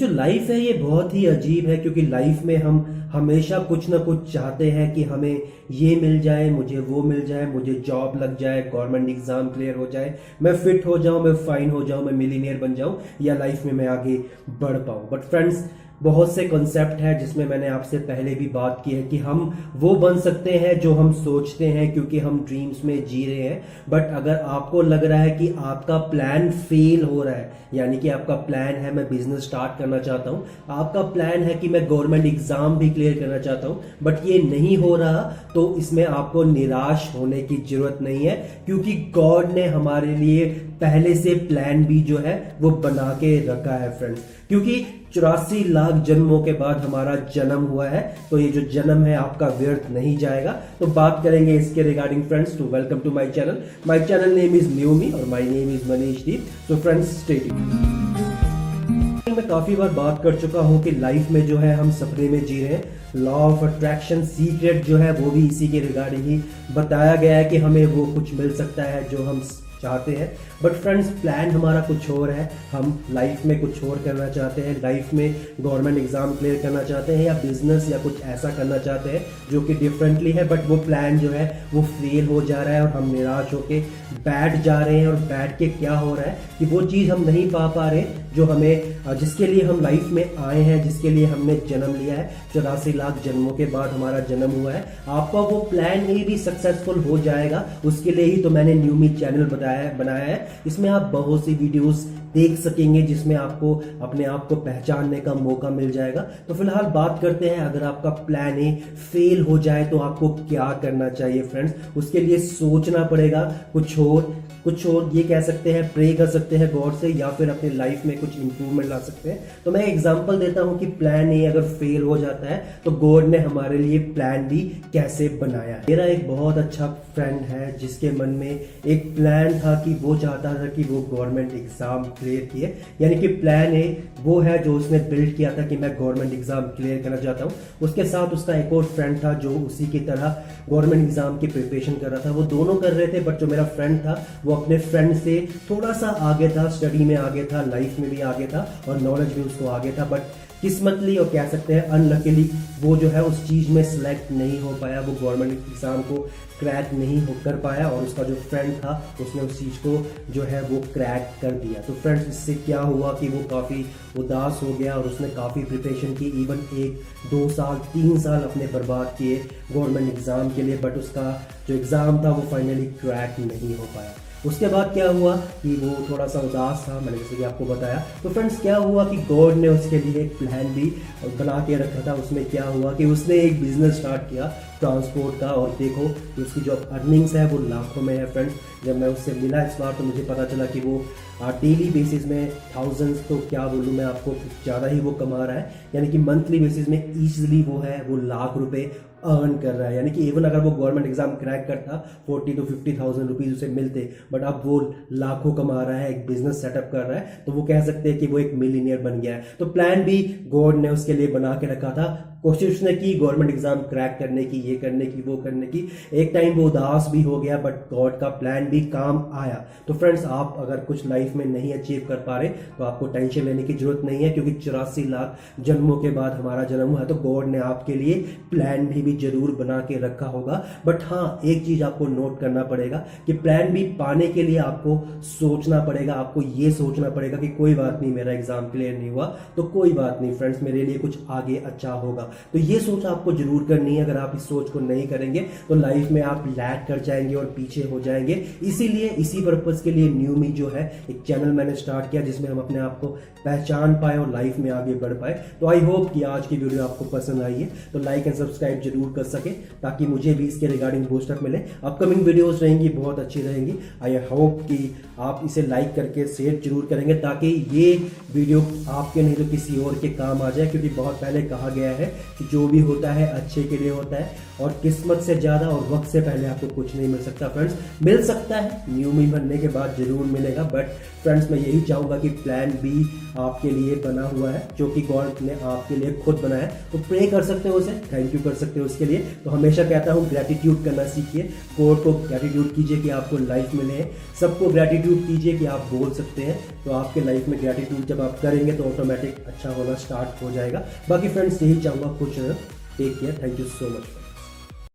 जो लाइफ है, ये बहुत ही अजीब है, क्योंकि लाइफ में हम हमेशा कुछ ना कुछ चाहते हैं कि हमें ये मिल जाए, मुझे वो मिल जाए, मुझे जॉब लग जाए गवर्नमेंट एग्ज़ाम क्लियर हो जाए, मैं फिट हो जाऊँ, मैं फाइन हो जाऊँ, मैं मिलीनियर बन जाऊँ, या लाइफ में मैं आगे बढ़ पाऊँ। बट फ्रेंड्स बहुत से कॉन्सेप्ट है जिसमें मैंने आपसे पहले भी बात की है कि हम वो बन सकते हैं जो हम सोचते हैं क्योंकि हम ड्रीम्स में जी रहे हैं। बट अगर आपको लग रहा है कि आपका प्लान फेल हो रहा है, यानी कि आपका प्लान है, मैं बिज़नेस स्टार्ट करना चाहता हूँ, आपका प्लान है कि मैं गवर्नमेंट एग्ज़ाम भी क्लियर करना चाहता हूँ बट ये नहीं हो रहा तो इसमें आपको निराश होने की ज़रूरत नहीं है, क्योंकि गॉड ने हमारे लिए पहले से प्लान भी जो है, वो बना के रखा है फ्रेंड्स क्योंकि चौरासी लाख जन्मों के बाद हमारा जन्म हुआ है। तो ये जो जन्म है, आपका व्यर्थ नहीं जाएगा। तो बात करेंगे इसके regarding friends to welcome to my channel my channel name is Numi और my name is Manish Deep तो फ्रेंड्स स्टेट मैं काफ़ी बार बात कर चुका हूँ कि लाइफ में जो है, हम सपने में जी रहे हैं। लॉ ऑफ़ अट्रैक्शन सीक्रेट जो है, वो भी इसी के रिगार्डिंग ही बताया गया है कि हमें वो कुछ मिल सकता है जो हम चाहते हैं। बट फ्रेंड्स प्लान हमारा कुछ और है। हम लाइफ में कुछ और करना चाहते हैं। लाइफ में गवर्नमेंट एग्ज़ाम क्लियर करना चाहते हैं या बिज़नेस या कुछ ऐसा करना चाहते हैं, जो कि डिफरेंटली है बट वो प्लान जो है, वो फेल हो जा रहा है और हम निराश होकर बैठ जा रहे हैं और बैठ के क्या हो रहा है कि वो चीज़ हम नहीं पा पा रहे, जो हमें, जिसके लिए हम लाइफ में आए हैं, जिसके लिए हमने जन्म लिया है। चौरासी लाख जन्मों के बाद हमारा जन्म हुआ है। आपका वो प्लान ही भी सक्सेसफुल हो जाएगा। उसके लिए ही तो मैंने न्यूमी चैनल बताया बनाया है। इसमें आप बहुत सी वीडियोस देख सकेंगे जिसमें आपको अपने आप को पहचानने का मौका मिल जाएगा। तो फ़िलहाल बात करते हैं, अगर आपका प्लान ए फेल हो जाए तो आपको क्या करना चाहिए फ्रेंड्स उसके लिए सोचना पड़ेगा, कुछ और कुछ और ये कह सकते हैं प्रे कर सकते हैं गॉड से या फिर अपनी लाइफ में कुछ इंप्रूवमेंट ला सकते हैं। तो मैं एग्जांपल देता हूँ कि प्लान ए अगर फेल हो जाता है तो गॉड ने हमारे लिए प्लान बी कैसे बनाया। मेरा एक बहुत अच्छा फ्रेंड है, जिसके मन में एक प्लान था कि वो चाहता था कि वो गवर्नमेंट एग्ज़ाम क्लियर किए। यानी कि प्लान ए वो है जो उसने बिल्ड किया था कि मैं गवर्नमेंट एग्ज़ाम क्लियर करना चाहता हूँ। उसके साथ उसका एक और फ्रेंड था जो उसी की तरह गवर्नमेंट एग्ज़ाम की प्रिपरेशन कर रहा था। वो दोनों कर रहे थे बट जो मेरा फ्रेंड था वो अपने फ्रेंड से थोड़ा सा आगे था स्टडी में आगे था लाइफ में भी आगे था और नॉलेज भी उसको आगे था बट किस्मतली और कह सकते हैं अनलकीली वो जो है उस चीज़ में सिलेक्ट नहीं हो पाया, वो गवर्नमेंट एग्ज़ाम को क्रैक नहीं हो कर पाया और उसका जो फ्रेंड था, उसने उस चीज़ को जो है वो क्रैक कर दिया। तो फ्रेंड्स इससे क्या हुआ कि वो काफ़ी उदास हो गया और उसने काफ़ी प्रिपरेशन की इवन एक, दो साल, तीन साल अपने बर्बाद किए गवर्नमेंट एग्ज़ाम के लिए बट उसका जो एग्ज़ाम था वो फाइनली क्रैक नहीं हो पाया। उसके बाद क्या हुआ कि वो थोड़ा सा उदास था, मैंने जैसे कि आपको बताया। तो फ्रेंड्स क्या हुआ कि गॉड ने उसके लिए एक प्लान भी बना के रखा था। उसमें क्या हुआ कि उसने एक बिज़नेस स्टार्ट किया। ट्रांसपोर्ट का और देखो उसकी जो अर्निंग्स है वो लाखों में है फ्रेंड्स जब मैं उससे मिला इस बार तो मुझे पता चला कि वो डेली बेसिस में थाउजेंड्स तो क्या बोलूँ मैं आपको ज़्यादा ही वो कमा रहा है। यानी कि मंथली बेसिस में ईजिली वो है, वो लाख रुपए अर्न कर रहा है। यानी कि इवन अगर वो गवर्नमेंट एग्ज़ाम क्रैक करता forty two fifty thousand rupees उसे मिलते बट अब वो लाखों कमा रहा है, एक बिज़नेस सेटअप कर रहा है तो वो कह सकते हैं कि वो एक मिलीनियर बन गया है। तो प्लान भी गॉड ने उसके लिए बना के रखा था। कोशिश उसने की गवर्नमेंट एग्ज़ाम क्रैक करने की ये करने की वो करने की। एक टाइम वो उदास भी हो गया बट गॉड का प्लान भी काम आया। तो फ्रेंड्स आप अगर कुछ लाइफ में नहीं अचीव कर पा रहे तो आपको टेंशन लेने की ज़रूरत नहीं है क्योंकि चौरासी लाख जन्मों के बाद हमारा जन्म हुआ तो गॉड ने आपके लिए प्लान भी, भी ज़रूर बना के रखा होगा। बट हाँ एक चीज़ आपको नोट करना पड़ेगा कि प्लान भी पाने के लिए आपको सोचना पड़ेगा आपको ये सोचना पड़ेगा कि कोई बात नहीं मेरा एग्ज़ाम क्लियर नहीं हुआ तो कोई बात नहीं फ्रेंड्स मेरे लिए कुछ आगे अच्छा होगा। तो ये सोच आपको ज़रूर करनी है। अगर आप इस सोच को नहीं करेंगे तो लाइफ में आप लैक कर जाएँगे और पीछे हो जाएँगे। इसीलिए, इसी पर्पज के लिए न्यू मी जो है, एक चैनल मैंने स्टार्ट किया, जिसमें हम अपने आप को पहचान पाए और लाइफ में आगे बढ़ पाए। तो आई होप कि आज की वीडियो आपको पसंद आई है। तो लाइक एंड सब्सक्राइब ज़रूर कर सके, ताकि मुझे भी इसके रिगार्डिंग बूस्टअप मिले। अपकमिंग वीडियोज़ रहेंगी, बहुत अच्छी रहेंगी। आई होप कि आप इसे लाइक करके शेयर ज़रूर करेंगे, ताकि ये वीडियो आपके नहीं तो किसी और के काम आ जाए, क्योंकि बहुत पहले कहा गया है कि जो भी होता है, अच्छे के लिए होता है और किस्मत से ज़्यादा और वक्त से पहले आपको कुछ नहीं मिल सकता फ्रेंड्स मिल सकता है न्यू मी बनने के बाद ज़रूर मिलेगा बट फ्रेंड्स मैं यही चाहूँगा कि प्लान बी आपके लिए बना हुआ है, जो कि गॉड ने आपके लिए खुद बनाया है. तो प्रे कर सकते हो उसे थैंक यू कर सकते हो उसके लिए. तो हमेशा कहता हूँ ग्रेटिट्यूड करना सीखिए. कोर्ट को ग्रेटिट्यूड कीजिए कि आपको लाइफ मिले सबको ग्रेटिट्यूड कीजिए कि आप बोल सकते हैं. तो आपके लाइफ में ग्रेटिट्यूड जब आप करेंगे तो ऑटोमेटिक अच्छा होना स्टार्ट हो जाएगा. बाकी फ्रेंड्स यही चाहूँगा खुश रहें take care thank you so much